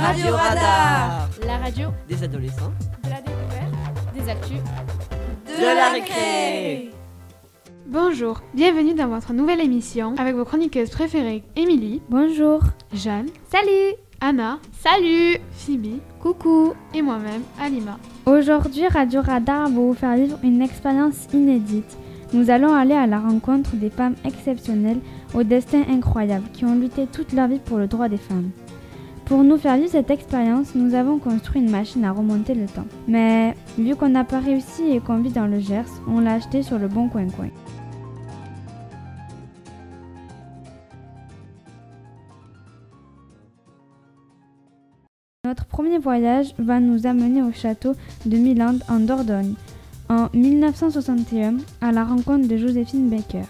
Radio Radar La radio Des adolescents de la découverte, des actus, De la récré Bonjour, bienvenue dans votre nouvelle émission avec vos chroniqueuses préférées Émilie, Bonjour. Jeanne, Salut. Anna, Salut Phoebe Coucou. et moi-même, Alima. Aujourd'hui, Radio Radar va vous faire vivre une expérience inédite. Nous allons aller à la rencontre des femmes exceptionnelles au destin incroyable qui ont lutté toute leur vie pour le droit des femmes. Pour nous faire vivre cette expérience, nous avons construit une machine à remonter le temps. Mais vu qu'on n'a pas réussi et qu'on vit dans le Gers, on l'a acheté sur le bon coin-coin. Notre premier voyage va nous amener au château de Milande en Dordogne, en 1961, à la rencontre de Joséphine Baker.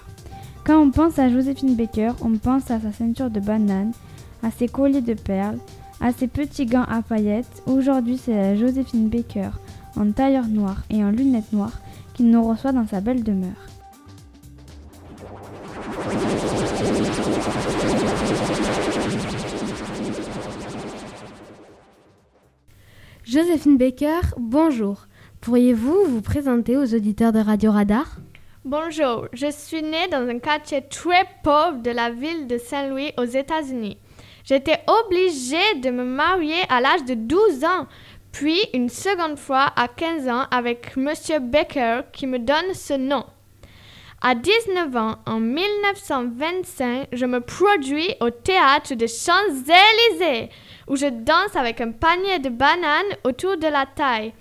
Quand on pense à Joséphine Baker, on pense à sa ceinture de banane, à ses colliers de perles, à ses petits gants à paillettes. Aujourd'hui, c'est la Joséphine Baker, en tailleur noir et en lunettes noires, qui nous reçoit dans sa belle demeure. Joséphine Baker, bonjour. Pourriez-vous vous présenter aux auditeurs de Radio Radar? Bonjour, je suis née dans un quartier très pauvre de la ville de Saint-Louis aux États-Unis. J'étais obligée de me marier à l'âge de 12 ans, puis une seconde fois à 15 ans avec Monsieur Baker qui me donne ce nom. À 19 ans, en 1925, je me produis au théâtre des Champs-Élysées, où je danse avec un panier de bananes autour de la taille.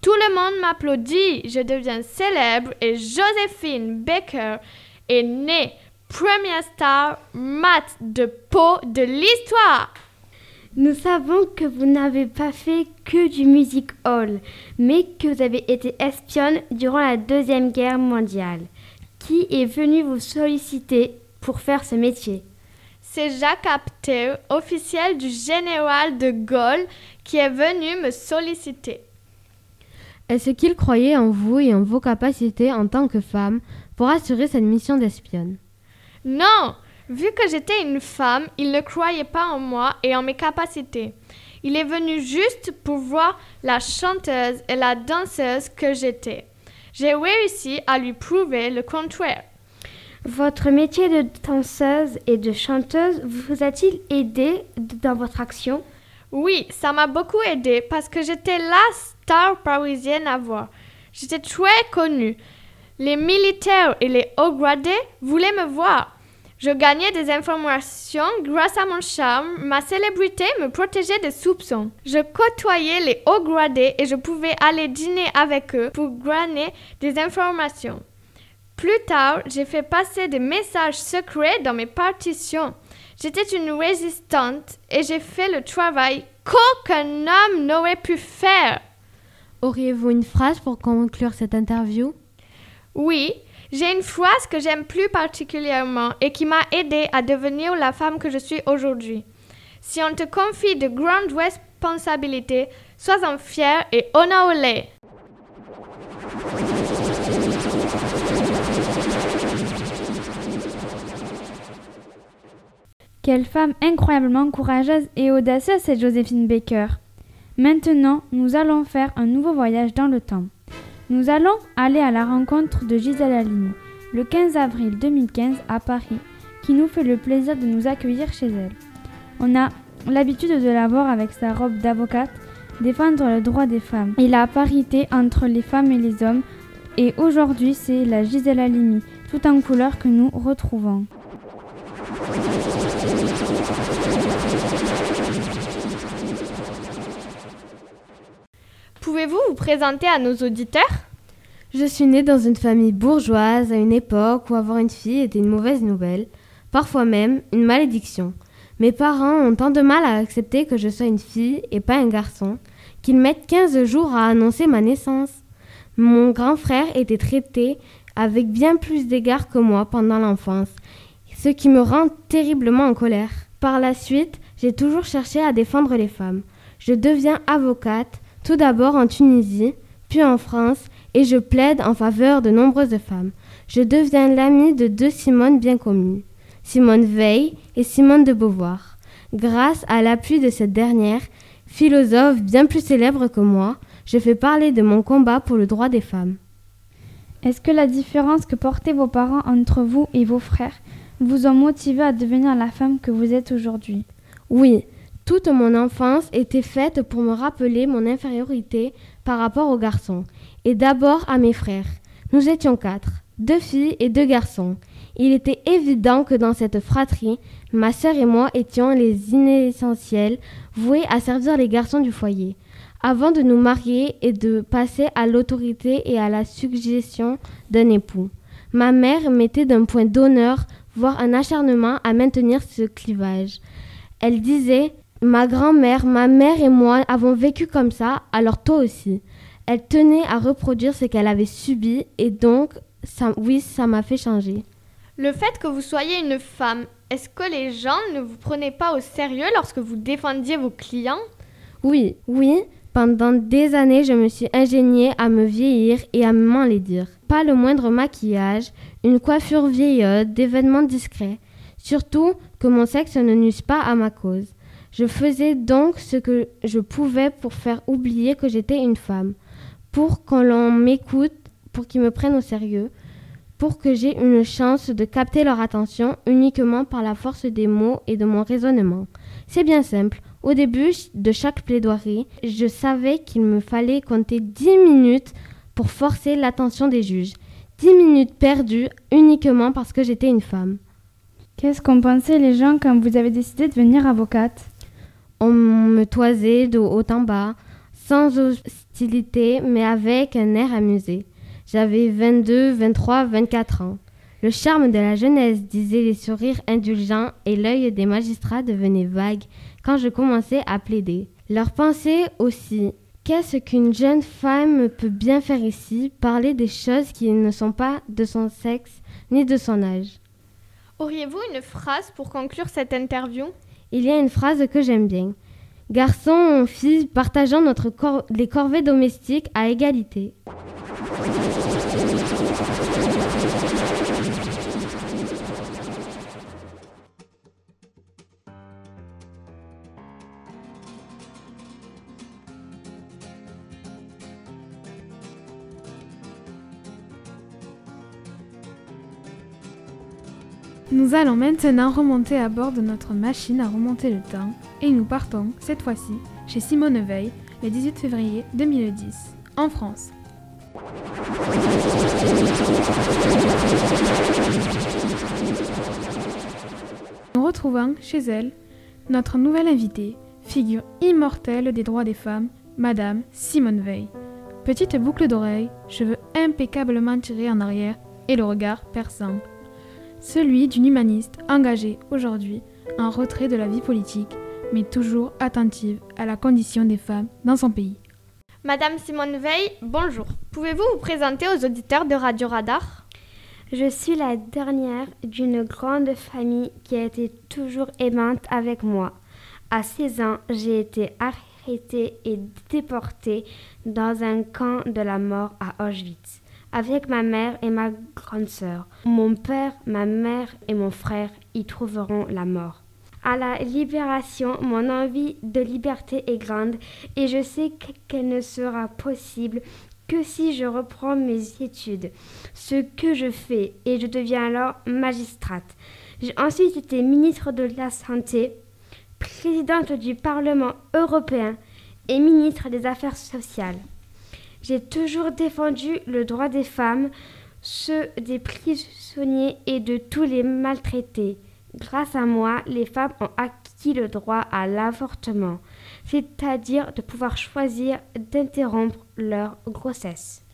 Tout le monde m'applaudit, je deviens célèbre et Joséphine Baker est née première star mat de peau de l'histoire. Nous savons que vous n'avez pas fait que du music hall, mais que vous avez été espionne durant la Deuxième Guerre mondiale. Qui est venu vous solliciter pour faire ce métier? C'est Jacques Apter, officiel du général de Gaulle, qui est venu me solliciter. Est-ce qu'il croyait en vous et en vos capacités en tant que femme pour assurer cette mission d'espionne? Non, vu que j'étais une femme, il ne croyait pas en moi et en mes capacités. Il est venu juste pour voir la chanteuse et la danseuse que j'étais. J'ai réussi à lui prouver le contraire. Votre métier de danseuse et de chanteuse vous a-t-il aidé dans votre action? Oui, ça m'a beaucoup aidé parce que j'étais la star parisienne à voir. J'étais très connue. Les militaires et les hauts gradés voulaient me voir. Je gagnais des informations grâce à mon charme. Ma célébrité me protégeait des soupçons. Je côtoyais les hauts gradés et je pouvais aller dîner avec eux pour gagner des informations. Plus tard, j'ai fait passer des messages secrets dans mes partitions. J'étais une résistante et j'ai fait le travail qu'aucun homme n'aurait pu faire. Auriez-vous une phrase pour conclure cette interview? Oui, j'ai une phrase que j'aime plus particulièrement et qui m'a aidée à devenir la femme que je suis aujourd'hui. Si on te confie de grandes responsabilités, sois-en fier et honore-les. Quelle femme incroyablement courageuse et audacieuse cette Joséphine Baker. Maintenant, nous allons faire un nouveau voyage dans le temps. Nous allons aller à la rencontre de Gisèle Halimi le 15 avril 2015 à Paris, qui nous fait le plaisir de nous accueillir chez elle. On a l'habitude de la voir avec sa robe d'avocate défendre le droit des femmes et la parité entre les femmes et les hommes. Et aujourd'hui, c'est la Gisèle Halimi, tout en couleur, que nous retrouvons. Vous présenter à nos auditeurs Je suis née dans une famille bourgeoise à une époque où avoir une fille était une mauvaise nouvelle, parfois même une malédiction. Mes parents ont tant de mal à accepter que je sois une fille et pas un garçon, qu'ils mettent 15 jours à annoncer ma naissance. Mon grand frère était traité avec bien plus d'égards que moi pendant l'enfance, ce qui me rend terriblement en colère. Par la suite, j'ai toujours cherché à défendre les femmes. Je deviens avocate, tout d'abord en Tunisie, puis en France, et je plaide en faveur de nombreuses femmes. Je deviens l'amie de deux Simones bien communes, Simone Veil et Simone de Beauvoir. Grâce à l'appui de cette dernière, philosophe bien plus célèbre que moi, je fais parler de mon combat pour le droit des femmes. Est-ce que la différence que portaient vos parents entre vous et vos frères vous ont motivé à devenir la femme que vous êtes aujourd'hui? Oui, toute mon enfance était faite pour me rappeler mon infériorité par rapport aux garçons, et d'abord à mes frères. Nous étions quatre, deux filles et deux garçons. Il était évident que dans cette fratrie, ma sœur et moi étions les inessentiels, voués à servir les garçons du foyer. Avant de nous marier et de passer à l'autorité et à la suggestion d'un époux, ma mère mettait d'un point d'honneur, voire un acharnement à maintenir ce clivage. Elle disait Ma grand-mère, ma mère et moi avons vécu comme ça, alors toi aussi. Elle tenait à reproduire ce qu'elle avait subi et donc, ça, oui, ça m'a fait changer. Le fait que vous soyez une femme, est-ce que les gens ne vous prenaient pas au sérieux lorsque vous défendiez vos clients? Oui, oui. Pendant des années, je me suis ingéniée à me vieillir et à m'enlaidir. Pas le moindre maquillage, une coiffure vieillotte, d'événements discrets. Surtout que mon sexe ne nuise pas à ma cause. Je faisais donc ce que je pouvais pour faire oublier que j'étais une femme, pour qu'on l'on m'écoute, pour qu'ils me prennent au sérieux, pour que j'ai une chance de capter leur attention uniquement par la force des mots et de mon raisonnement. C'est bien simple. Au début de chaque plaidoirie, je savais qu'il me fallait compter dix minutes pour forcer l'attention des juges. Dix minutes perdues uniquement parce que j'étais une femme. Qu'est-ce qu'ont pensé les gens quand vous avez décidé de devenir avocate? On me toisait de haut en bas, sans hostilité, mais avec un air amusé. J'avais 22, 23, 24 ans. Le charme de la jeunesse, disaient les sourires indulgents, et l'œil des magistrats devenait vague quand je commençais à plaider. Leur pensée aussi. Qu'est-ce qu'une jeune femme peut bien faire ici Parler des choses qui ne sont pas de son sexe ni de son âge? Auriez-vous une phrase pour conclure cette interview? Il y a une phrase que j'aime bien. Garçons, filles, partageons notre les corvées domestiques à égalité. Nous allons maintenant remonter à bord de notre machine à remonter le temps et nous partons, cette fois-ci, chez Simone Veil, le 18 février 2010, en France. Nous retrouvons chez elle notre nouvelle invitée, figure immortelle des droits des femmes, Madame Simone Veil. Petite boucle d'oreille, cheveux impeccablement tirés en arrière et le regard perçant. Celui d'une humaniste engagée aujourd'hui en retrait de la vie politique, mais toujours attentive à la condition des femmes dans son pays. Madame Simone Veil, bonjour. Pouvez-vous vous présenter aux auditeurs de Radio Radar? Je suis la dernière d'une grande famille qui a été toujours aimante avec moi. À 16 ans, j'ai été arrêtée et déportée dans un camp de la mort à Auschwitz avec ma mère et ma grande sœur. Mon père, ma mère et mon frère y trouveront la mort. À la libération, mon envie de liberté est grande et je sais qu'elle ne sera possible que si je reprends mes études, ce que je fais, et je deviens alors magistrate. J'ai ensuite été ministre de la Santé, présidente du Parlement européen et ministre des Affaires sociales. J'ai toujours défendu le droit des femmes, ceux des prisonniers et de tous les maltraités. Grâce à moi, les femmes ont acquis le droit à l'avortement, c'est-à-dire de pouvoir choisir d'interrompre leur grossesse.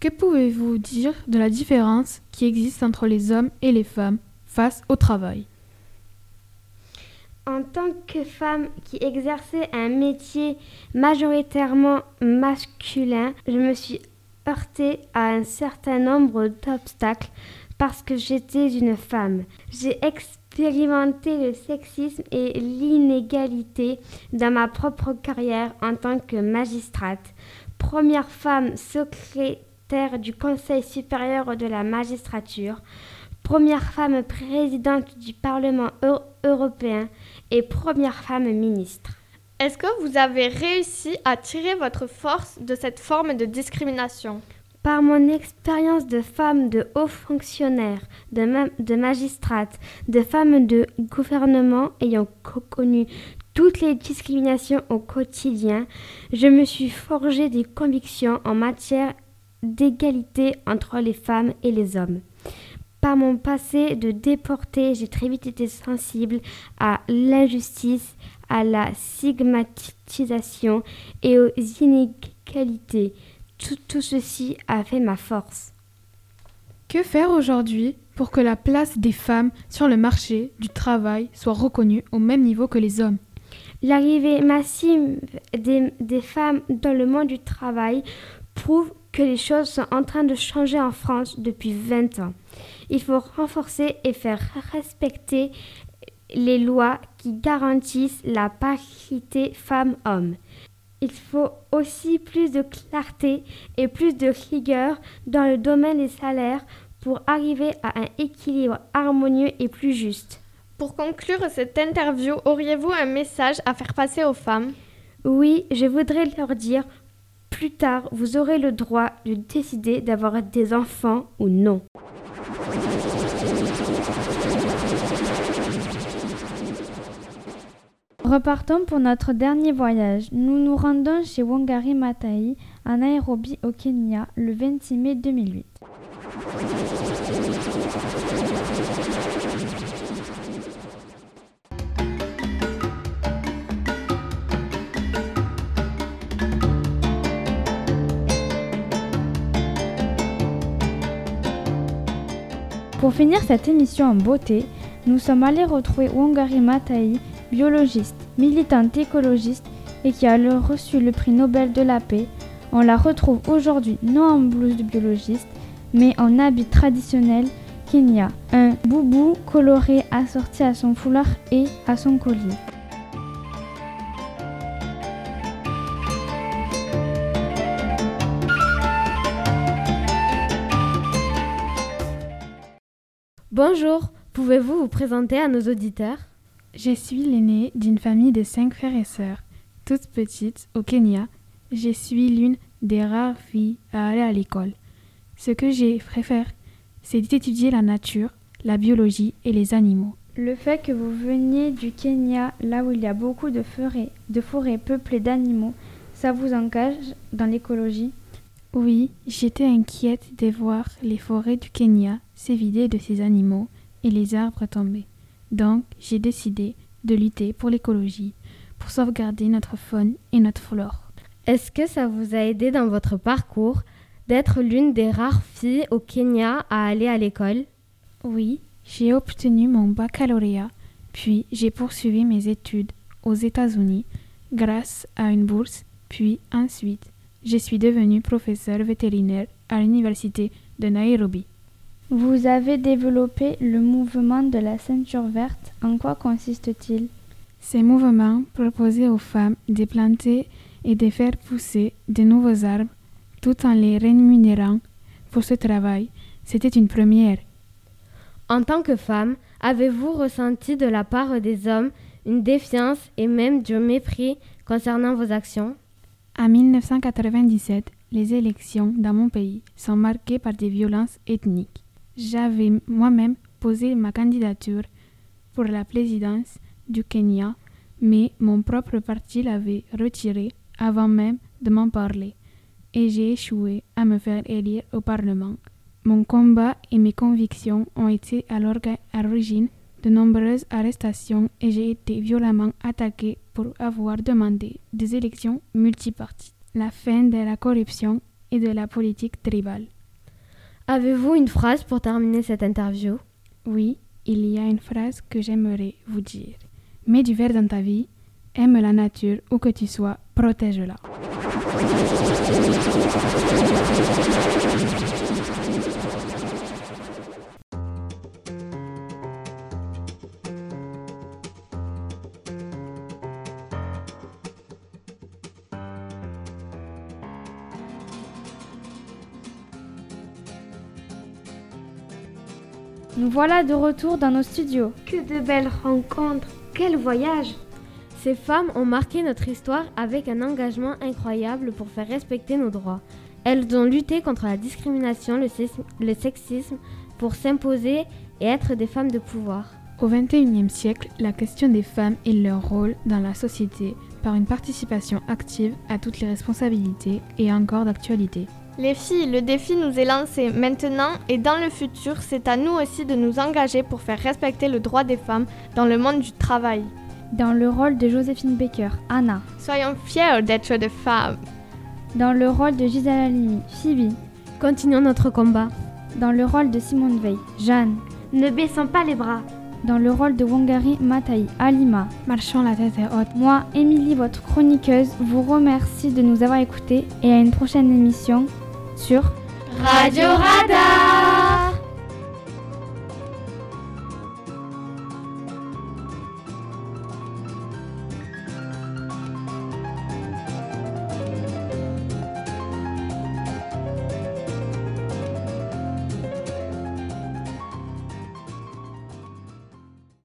Que pouvez-vous dire de la différence qui existe entre les hommes et les femmes face au travail? En tant que femme qui exerçait un métier majoritairement masculin, je me suis heurtée à un certain nombre d'obstacles parce que j'étais une femme. J'ai expérimenté le sexisme et l'inégalité dans ma propre carrière en tant que magistrate. Première femme secrétaire du Conseil supérieur de la magistrature, première femme présidente du Parlement européen et première femme ministre. Est-ce que vous avez réussi à tirer votre force de cette forme de discrimination? Par mon expérience de femme de haut fonctionnaire, de, ma de magistrate, de femme de gouvernement ayant connu toutes les discriminations au quotidien, je me suis forgé des convictions en matière d'égalité entre les femmes et les hommes. Par mon passé de déporté, j'ai très vite été sensible à l'injustice, à la stigmatisation et aux inégalités. Tout, tout, ceci a fait ma force. Que faire aujourd'hui pour que la place des femmes sur le marché du travail soit reconnue au même niveau que les hommes? L'arrivée massive des, des, femmes dans le monde du travail prouve que les choses sont en train de changer en France depuis 20 ans. Il faut renforcer et faire respecter les lois qui garantissent la parité femmes-hommes. Il faut aussi plus de clarté et plus de rigueur dans le domaine des salaires pour arriver à un équilibre harmonieux et plus juste. Pour conclure cette interview, auriez-vous un message à faire passer aux femmes? Oui, je voudrais leur dire, plus tard, vous aurez le droit de décider d'avoir des enfants ou non. Repartons pour notre dernier voyage. Nous nous rendons chez Wangari Maathai à Nairobi au Kenya le 26 mai 2008. Pour finir cette émission en beauté, nous sommes allés retrouver Wangari Maathai, biologiste, militante écologiste et qui a reçu le prix Nobel de la paix. On la retrouve aujourd'hui non en blouse de biologiste, mais en habit traditionnel kenya, un boubou coloré assorti à son foulard et à son collier. Bonjour, pouvez-vous vous présenter à nos auditeurs? Je suis l'aînée d'une famille de cinq frères et sœurs, toutes petites au Kenya. Je suis l'une des rares filles à aller à l'école. Ce que je préfère, c'est d'étudier la nature, la biologie et les animaux. Le fait que vous veniez du Kenya, là où il y a beaucoup de forêts, de forêts peuplées d'animaux, ça vous engage dans l'écologie? Oui, j'étais inquiète de voir les forêts du Kenya s'évider de ces animaux et les arbres tomber. Donc, j'ai décidé de lutter pour l'écologie, pour sauvegarder notre faune et notre flore. Est-ce que ça vous a aidé dans votre parcours d'être l'une des rares filles au Kenya à aller à l'école? Oui, j'ai obtenu mon baccalauréat, puis j'ai poursuivi mes études aux États-Unis grâce à une bourse, puis ensuite, je suis devenue professeur vétérinaire à l'université de Nairobi. Vous avez développé le mouvement de la ceinture verte. En quoi consiste-t-il? Ce mouvement proposait aux femmes de planter et de faire pousser de nouveaux arbres tout en les rémunérant pour ce travail. C'était une première. En tant que femme, avez-vous ressenti de la part des hommes une défiance et même du mépris concernant vos actions? En 1997, les élections dans mon pays sont marquées par des violences ethniques. J'avais moi-même posé ma candidature pour la présidence du Kenya, mais mon propre parti l'avait retirée avant même de m'en parler, et j'ai échoué à me faire élire au Parlement. Mon combat et mes convictions ont été à l'origine de nombreuses arrestations et j'ai été violemment attaqué pour avoir demandé des élections multipartites, la fin de la corruption et de la politique tribale. Avez-vous une phrase pour terminer cette interview? Oui, il y a une phrase que j'aimerais vous dire. Mets du vert dans ta vie, aime la nature où que tu sois, protège-la. Nous voilà de retour dans nos studios. Que de belles rencontres Quel voyage Ces femmes ont marqué notre histoire avec un engagement incroyable pour faire respecter nos droits. Elles ont lutté contre la discrimination, le, le sexisme, pour s'imposer et être des femmes de pouvoir. Au XXIe siècle, la question des femmes et leur rôle dans la société par une participation active à toutes les responsabilités est encore d'actualité. Les filles, le défi nous est lancé maintenant et dans le futur, c'est à nous aussi de nous engager pour faire respecter le droit des femmes dans le monde du travail. Dans le rôle de Joséphine Baker, Anna. Soyons fiers d'être des femmes. Dans le rôle de Gisèle Halimi, Phoebe. Continuons notre combat. Dans le rôle de Simone Veil, Jeanne. Ne baissons pas les bras. Dans le rôle de Wangari Matai, Alima. Marchons la tête haute. Moi, Émilie, votre chroniqueuse, vous remercie de nous avoir écoutés et à une prochaine émission sur Radio Radar